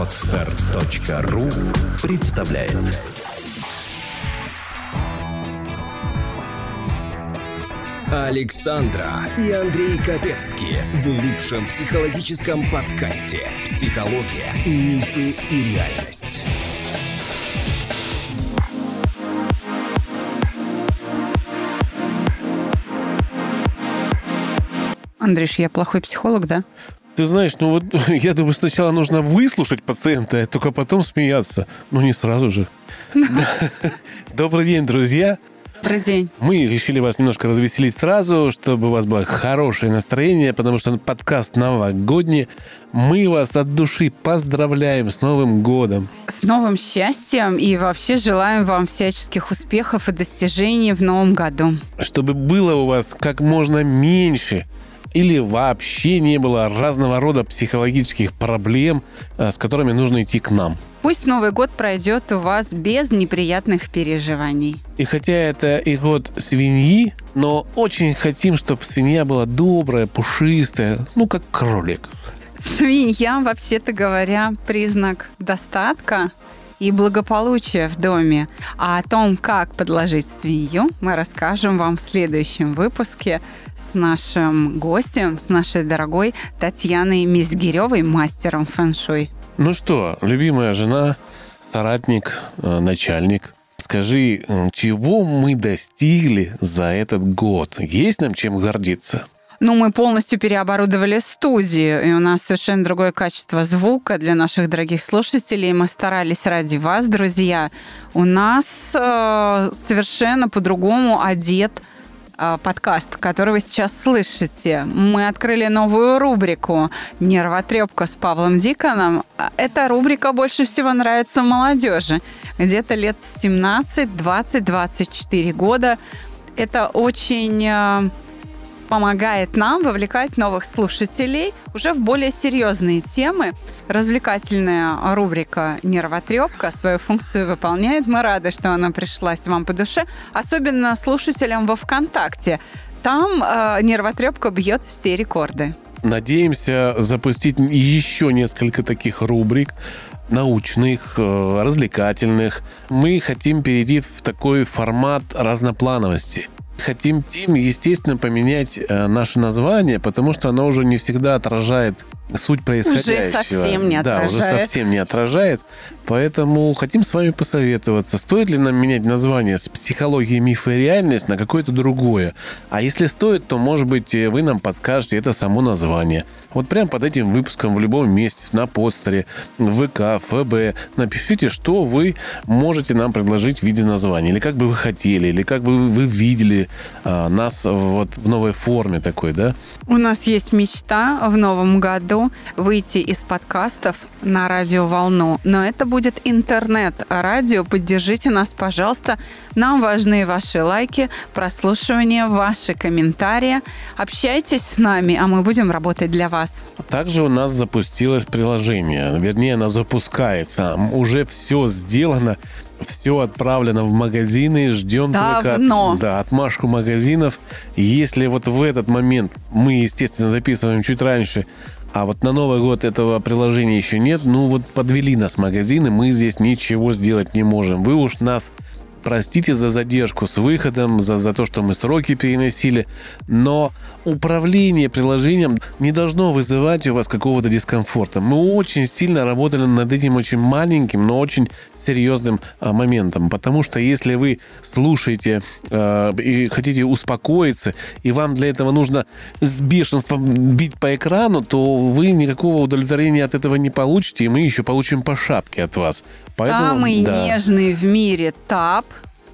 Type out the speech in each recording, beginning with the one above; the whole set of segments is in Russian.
Отстар.ру представляет Александра и Андрей Капецки в лучшем психологическом подкасте «Психология, мифы и реальность». Андрюш, я плохой психолог, да? Ты знаешь, ну вот я думаю, сначала нужно выслушать пациента, а только потом смеяться. Ну не сразу же. Добрый день, друзья. Добрый день. Мы решили вас немножко развеселить сразу, чтобы у вас было хорошее настроение, потому что подкаст новогодний. Мы вас от души поздравляем с Новым годом. С новым счастьем и вообще желаем вам всяческих успехов и достижений в новом году. Чтобы было у вас как можно меньше или вообще не было разного рода психологических проблем, э, с которыми нужно идти к нам. Пусть Новый год пройдет у вас без неприятных переживаний. И хотя это и год свиньи, но очень хотим, чтобы свинья была добрая, пушистая, ну как кролик. Свинья, вообще-то говоря, признак достатка и благополучия в доме. А о том, как подложить свинью, мы расскажем вам в следующем выпуске с нашим гостем, с нашей дорогой Татьяной Мизгиревой, мастером фэн-шуй. Ну что, любимая жена, соратник, э, начальник, скажи, чего мы достигли за этот год? Есть нам чем гордиться? Ну, мы полностью переоборудовали студию, и у нас совершенно другое качество звука для наших дорогих слушателей. Мы старались ради вас, друзья. У нас э, совершенно по-другому одет э, подкаст, который вы сейчас слышите. Мы открыли новую рубрику «Нервотрепка» с Павлом Диконом. Эта рубрика больше всего нравится молодежи. Где-то лет 17, 20, 24 года. Это очень э, помогает нам вовлекать новых слушателей уже в более серьезные темы. Развлекательная рубрика «Нервотрепка» свою функцию выполняет. Мы рады, что она пришлась вам по душе, особенно слушателям во ВКонтакте. Там э, «Нервотрепка» бьет все рекорды. Надеемся запустить еще несколько таких рубрик научных, э, развлекательных. Мы хотим перейти в такой формат разноплановости – хотим, Тим, естественно, поменять э, наше название, потому что оно уже не всегда отражает суть происходящего. Уже совсем не отражает. Да, уже совсем не отражает. Поэтому хотим с вами посоветоваться, стоит ли нам менять название с психологии, мифа и реальность на какое-то другое. А если стоит, то, может быть, вы нам подскажете это само название. Вот прямо под этим выпуском в любом месте, на постере, в ВК, ФБ, напишите, что вы можете нам предложить в виде названия. Или как бы вы хотели, или как бы вы видели а, нас вот в новой форме такой, да? У нас есть мечта в новом году выйти из подкастов на радиоволну, но это будет будет интернет-радио. Поддержите нас, пожалуйста. Нам важны ваши лайки, прослушивания, ваши комментарии. Общайтесь с нами, а мы будем работать для вас. Также у нас запустилось приложение. Вернее, оно запускается. Уже все сделано все отправлено в магазины, ждем Давно. только да, отмашку магазинов. Если вот в этот момент мы, естественно, записываем чуть раньше, а вот на Новый год этого приложения еще нет. Ну вот подвели нас магазины, мы здесь ничего сделать не можем. Вы уж нас простите за задержку с выходом, за, за то, что мы сроки переносили, но управление приложением не должно вызывать у вас какого-то дискомфорта. Мы очень сильно работали над этим очень маленьким, но очень серьезным а, моментом, потому что если вы слушаете э, и хотите успокоиться, и вам для этого нужно с бешенством бить по экрану, то вы никакого удовлетворения от этого не получите, и мы еще получим по шапке от вас. Поэтому, Самый да. нежный в мире тап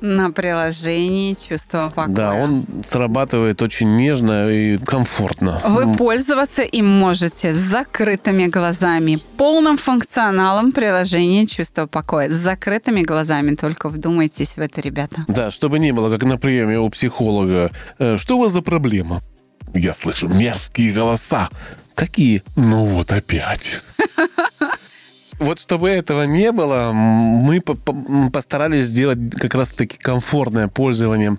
на приложении чувство покоя. Да, он срабатывает очень нежно и комфортно. Вы пользоваться им можете с закрытыми глазами, полным функционалом приложения чувство покоя. С закрытыми глазами, только вдумайтесь в это, ребята. Да, чтобы не было, как на приеме у психолога. «Э, что у вас за проблема? Я слышу мерзкие голоса. Какие? Ну вот опять. Вот чтобы этого не было, мы постарались сделать как раз-таки комфортное пользование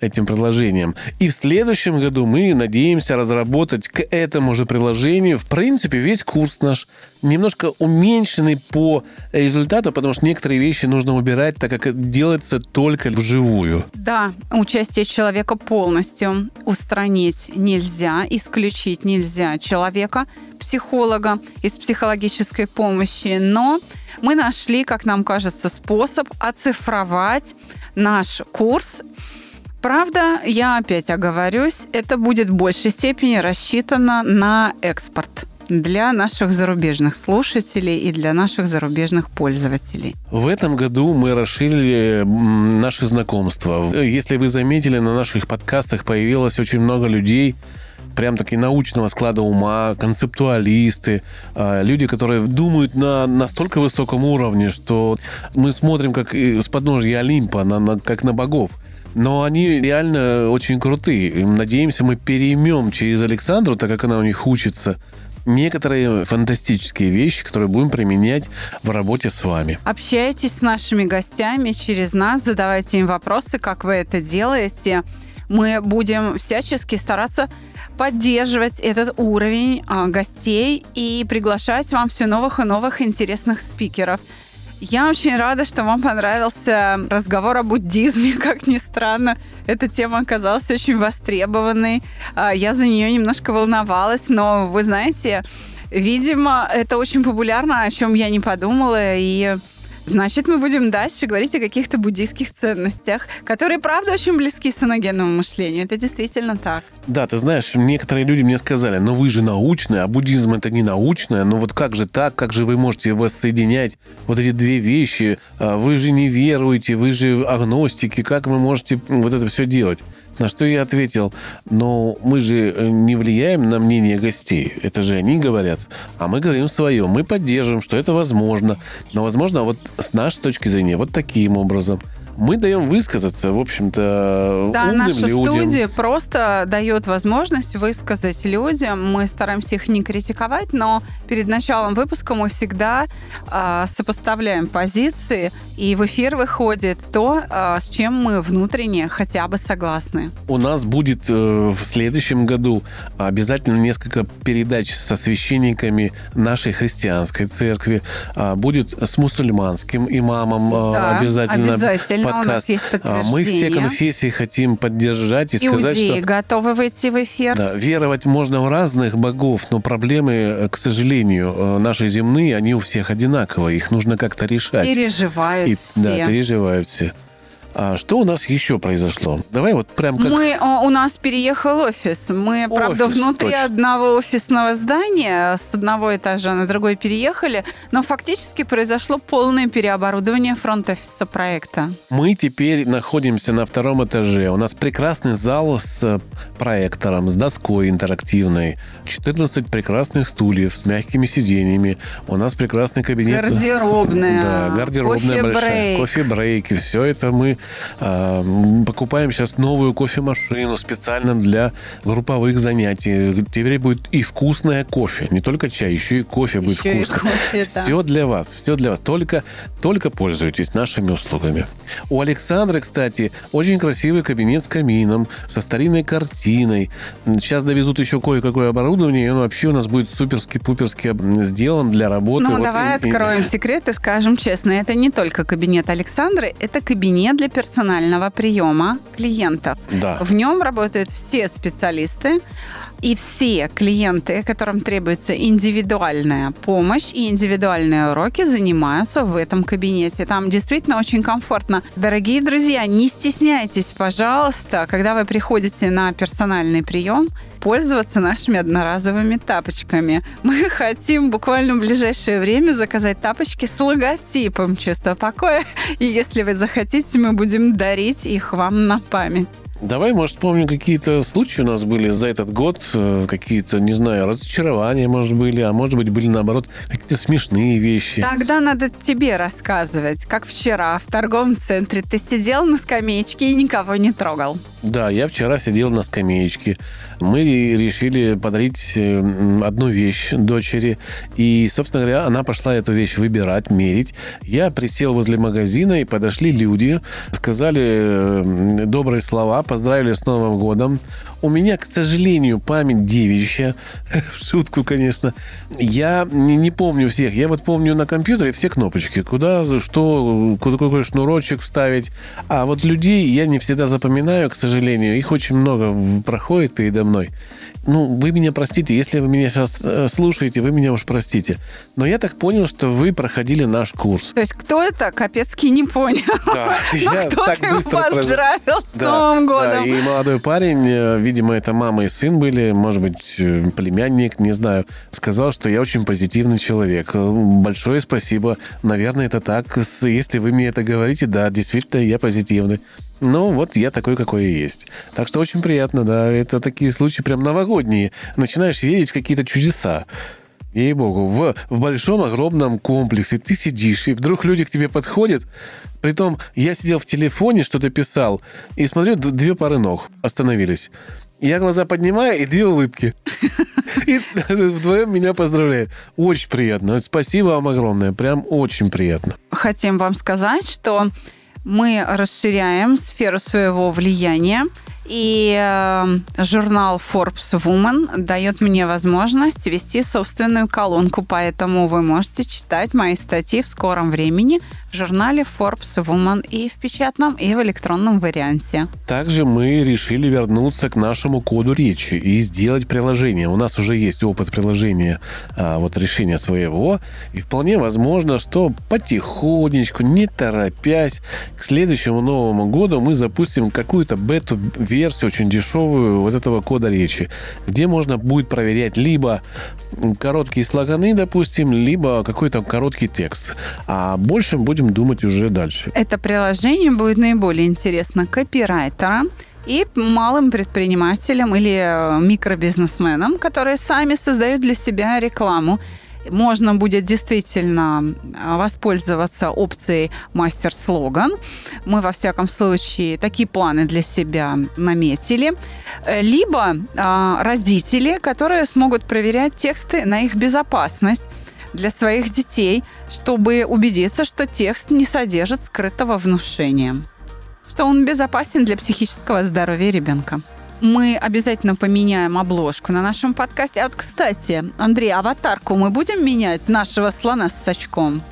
этим приложением. И в следующем году мы надеемся разработать к этому же приложению, в принципе, весь курс наш немножко уменьшенный по результату, потому что некоторые вещи нужно убирать, так как делается только вживую. Да, участие человека полностью устранить нельзя, исключить нельзя человека, психолога из психологической помощи, но мы нашли, как нам кажется, способ оцифровать наш курс Правда, я опять оговорюсь, это будет в большей степени рассчитано на экспорт для наших зарубежных слушателей и для наших зарубежных пользователей. В этом году мы расширили наши знакомства. Если вы заметили, на наших подкастах появилось очень много людей, прям таки научного склада ума, концептуалисты, а, люди, которые думают на настолько высоком уровне, что мы смотрим как с подножья Олимпа, на, на, как на богов. Но они реально очень крутые. Надеемся, мы переймем через Александру, так как она у них учится, некоторые фантастические вещи, которые будем применять в работе с вами. Общайтесь с нашими гостями через нас, задавайте им вопросы, как вы это делаете. Мы будем всячески стараться поддерживать этот уровень а, гостей и приглашать вам все новых и новых интересных спикеров. Я очень рада, что вам понравился разговор о буддизме, как ни странно. Эта тема оказалась очень востребованной. А, я за нее немножко волновалась, но вы знаете, видимо, это очень популярно, о чем я не подумала, и Значит, мы будем дальше говорить о каких-то буддийских ценностях, которые, правда, очень близки саногенному мышлению. Это действительно так. Да, ты знаешь, некоторые люди мне сказали, но вы же научные, а буддизм это не научное. Но вот как же так? Как же вы можете воссоединять вот эти две вещи? А вы же не веруете, вы же агностики. Как вы можете вот это все делать? На что я ответил, но мы же э, не влияем на мнение гостей. Это же они говорят. А мы говорим свое. Мы поддерживаем, что это возможно. Но возможно вот с нашей точки зрения вот таким образом мы даем высказаться, в общем-то, Да, наша людям. студия просто дает возможность высказать людям. Мы стараемся их не критиковать, но перед началом выпуска мы всегда э, сопоставляем позиции, и в эфир выходит то, э, с чем мы внутренне хотя бы согласны. У нас будет э, в следующем году обязательно несколько передач со священниками нашей христианской церкви. А, будет с мусульманским имамом э, Да, обязательно, обязательно. У нас подкаст. есть А, Мы все конфессии хотим поддержать и сказать, Иудеи что готовы выйти в эфир. да, веровать можно в разных богов, но проблемы, э, к сожалению, э, наши земные, они у всех одинаковые. Их нужно как-то решать. Переживают И- все. Да, переживают все. А что у нас еще произошло? Давай вот прям как... Мы, у нас переехал офис. Мы, правда, Офис, внутри точно. одного офисного здания с одного этажа на другой переехали, но фактически произошло полное переоборудование фронт-офиса проекта. Мы теперь находимся на втором этаже. У нас прекрасный зал с проектором, с доской интерактивной. 14 прекрасных стульев с мягкими сиденьями. У нас прекрасный кабинет. Гардеробная, Да, гардеробная большая. кофе-брейк. Кофе-брейки. Все это мы покупаем сейчас новую кофемашину специально для групповых занятий. Теперь будет и вкусное кофе. Не только чай, еще и кофе будет Еще и вкусный. кофе, да. Все для вас. Все для вас. Только, только пользуйтесь нашими услугами. У Александры, кстати, очень красивый кабинет с камином, со старинной картиной. Сейчас довезут еще кое-какое оборудование, и он вообще у нас будет суперски-пуперски сделан для работы. Ну, Вот давай и- и- откроем секрет и скажем честно, это не только кабинет Александры, это кабинет для персонального приема клиентов. Да. В нем работают все специалисты, и все клиенты, которым требуется индивидуальная помощь и индивидуальные уроки, занимаются в этом кабинете. Там действительно очень комфортно. Дорогие друзья, не стесняйтесь, пожалуйста, когда вы приходите на персональный прием, пользоваться нашими одноразовыми тапочками. Мы хотим буквально в ближайшее время заказать тапочки с логотипом чувства покоя. И если вы захотите, мы будем дарить их вам на память. Давай, может, вспомним, какие-то случаи у нас были за этот год, э, какие-то, не знаю, разочарования, может, были, а может быть, были, наоборот, какие-то смешные вещи. Тогда надо тебе рассказывать, как вчера в торговом центре ты сидел на скамеечке и никого не трогал. Да, я вчера сидел на скамеечке. Мы решили подарить э, одну вещь дочери. И, собственно говоря, она пошла эту вещь выбирать, мерить. Я присел возле магазина, и подошли люди, сказали э, добрые слова, поздравили с Новым годом. У меня, к сожалению, память девичья. В шутку, конечно. Я не, не помню всех. Я вот помню на компьютере все кнопочки. Куда, что, куда какой шнурочек вставить. А вот людей я не всегда запоминаю, к сожалению. Их очень много проходит передо мной. Ну, вы меня простите, если вы меня сейчас э, слушаете, вы меня уж простите. Но я так понял, что вы проходили наш курс. То есть кто это? Капецкий не понял. Да, Но я так быстро поздравил с Да, Новым да, годом? и молодой парень, э, видимо, это мама и сын были, может быть, э, племянник, не знаю, сказал, что я очень позитивный человек. Э, Большое спасибо. Наверное, это так. Если вы мне это говорите, да, действительно, я позитивный. Ну, вот я такой, какой и есть. Так что очень приятно, да. Это такие случаи прям новогодние. Начинаешь верить в какие-то чудеса. Ей-богу, в, в большом огромном комплексе ты сидишь, и вдруг люди к тебе подходят. Притом, я сидел в телефоне, что-то писал, и смотрю, две пары ног остановились. Я глаза поднимаю, и две улыбки. И вдвоем меня поздравляют. Очень приятно. Спасибо вам огромное. Прям очень приятно. Хотим вам сказать, что мы расширяем сферу своего влияния, и э, журнал Forbes Woman дает мне возможность вести собственную колонку, поэтому вы можете читать мои статьи в скором времени в журнале Forbes Woman и в печатном, и в электронном варианте. Также мы решили вернуться к нашему коду речи и сделать приложение. У нас уже есть опыт приложения, а, вот решения своего. И вполне возможно, что потихонечку, не торопясь, к следующему Новому году мы запустим какую-то бету-версию очень дешевую вот этого кода речи, где можно будет проверять либо короткие слоганы, допустим, либо какой-то короткий текст. А больше будем думать уже дальше. Это приложение будет наиболее интересно копирайтерам и малым предпринимателям или микробизнесменам, которые сами создают для себя рекламу. Можно будет действительно э, воспользоваться опцией мастер-слоган. Мы, во всяком случае, такие планы для себя наметили. Э, Либо э, родители, которые смогут проверять тексты на их безопасность для своих детей, чтобы убедиться, что текст не содержит скрытого внушения, что он безопасен для психического здоровья ребенка. Мы обязательно поменяем обложку на нашем подкасте. А вот, кстати, Андрей, аватарку мы будем менять нашего слона с сачком?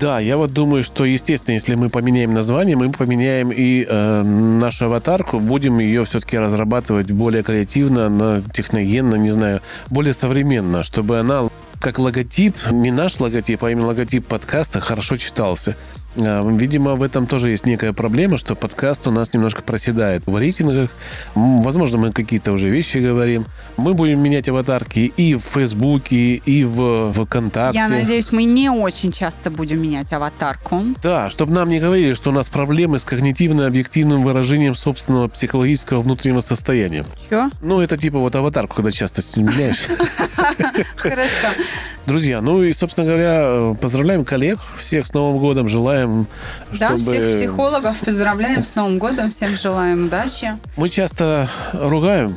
Да, я вот думаю, что, естественно, если мы поменяем название, мы поменяем и э, нашу аватарку, будем ее все-таки разрабатывать более креативно, на, техногенно, не знаю, более современно, чтобы она как логотип, не наш логотип, а именно логотип подкаста хорошо читался. А, Видимо, в этом тоже есть некая проблема, что подкаст у нас немножко проседает в рейтингах. Возможно, мы какие-то уже вещи говорим. Мы будем менять аватарки и в Фейсбуке, и в ВКонтакте. Я надеюсь, мы не очень часто будем менять аватарку. Да, чтобы нам не говорили, что у нас проблемы с когнитивно-объективным выражением собственного психологического внутреннего состояния. Чё? Ну, это типа вот аватарку, когда часто меняешь. Хорошо. Друзья, ну и, собственно говоря, поздравляем коллег всех с Новым годом, желаем, Да, чтобы... всех психологов поздравляем с Новым годом, всем желаем удачи. Мы часто ругаем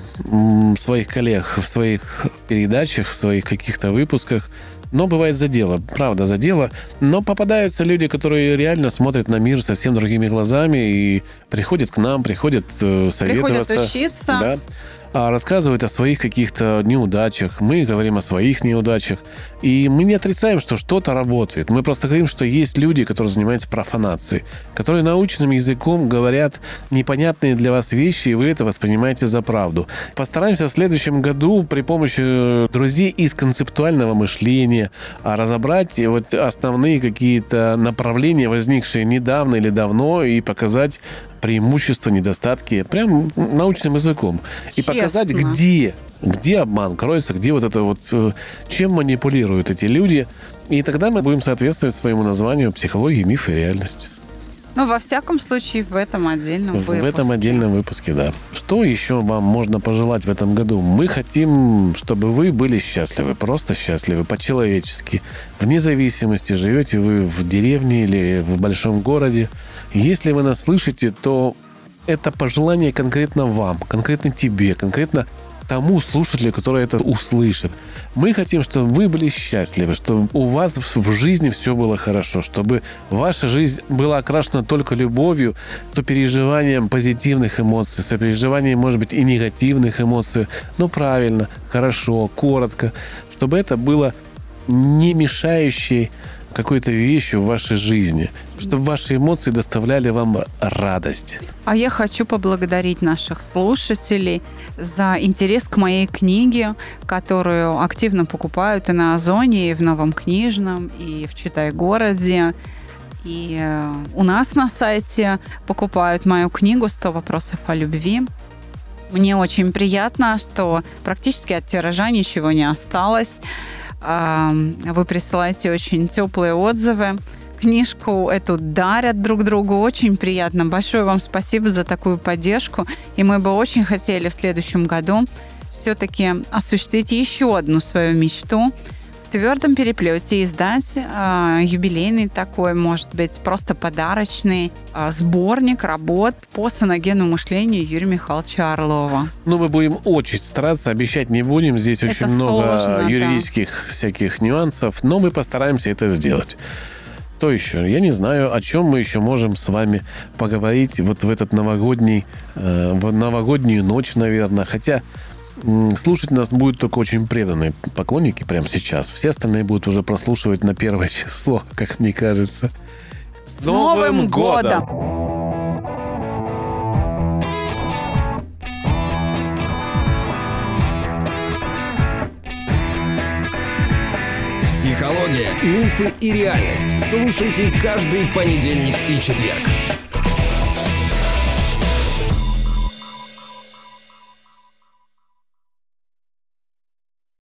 своих коллег в своих передачах, в своих каких-то выпусках. Но бывает за дело, правда, за дело. Но попадаются люди, которые реально смотрят на мир совсем другими глазами и приходят к нам, приходят э, советоваться. Приходят учиться. Да. А рассказывают о своих каких-то неудачах. Мы говорим о своих неудачах. И мы не отрицаем, что что-то работает. Мы просто говорим, что есть люди, которые занимаются профанацией, которые научным языком говорят непонятные для вас вещи, и вы это воспринимаете за правду. Постараемся в следующем году при помощи э, друзей из концептуального мышления а, разобрать вот основные какие-то направления, возникшие недавно или давно, и показать преимущества, недостатки прям научным языком. И Честно. показать, где где обман кроется, где вот это вот, э, чем манипулируют эти люди. И тогда мы будем соответствовать своему названию психологии, миф и реальность. Ну, во всяком случае, в этом отдельном В выпуске. этом отдельном выпуске, да. Что еще вам можно пожелать в этом году? Мы хотим, чтобы вы были счастливы, просто счастливы, по-человечески. Вне зависимости, живете вы в деревне или в большом городе. Если вы нас слышите, то это пожелание конкретно вам, конкретно тебе, конкретно тому слушателю, который это услышит. Мы хотим, чтобы вы были счастливы, чтобы у вас в жизни все было хорошо, чтобы ваша жизнь была окрашена только любовью, то переживанием позитивных эмоций, сопереживанием, может быть, и негативных эмоций, но правильно, хорошо, коротко, чтобы это было не мешающей какой-то вещью в вашей жизни, чтобы ваши эмоции доставляли вам радость. А я хочу поблагодарить наших слушателей за интерес к моей книге, которую активно покупают и на Озоне, и в Новом Книжном, и в Читай-городе. И э, у нас на сайте покупают мою книгу «100 вопросов о любви». Мне очень приятно, что практически от тиража ничего не осталось. Вы присылаете очень теплые отзывы. Книжку эту дарят друг другу. Очень приятно. Большое вам спасибо за такую поддержку. И мы бы очень хотели в следующем году все-таки осуществить еще одну свою мечту – твердом переплете издать э, юбилейный такой, может быть, просто подарочный э, сборник работ по саногенному мышлению Юрия Михайловича Орлова. Ну, мы будем очень стараться, обещать не будем. Здесь это очень много сложно, юридических да. всяких нюансов, но мы постараемся это сделать. Что еще? Я не знаю, о чем мы еще можем с вами поговорить вот в этот новогодний, э, в новогоднюю ночь, наверное. Хотя Слушать нас будут только очень преданные поклонники прямо сейчас. Все остальные будут уже прослушивать на первое число, как мне кажется. С Новым, годом! Психология, мифы и реальность. Слушайте каждый понедельник и четверг.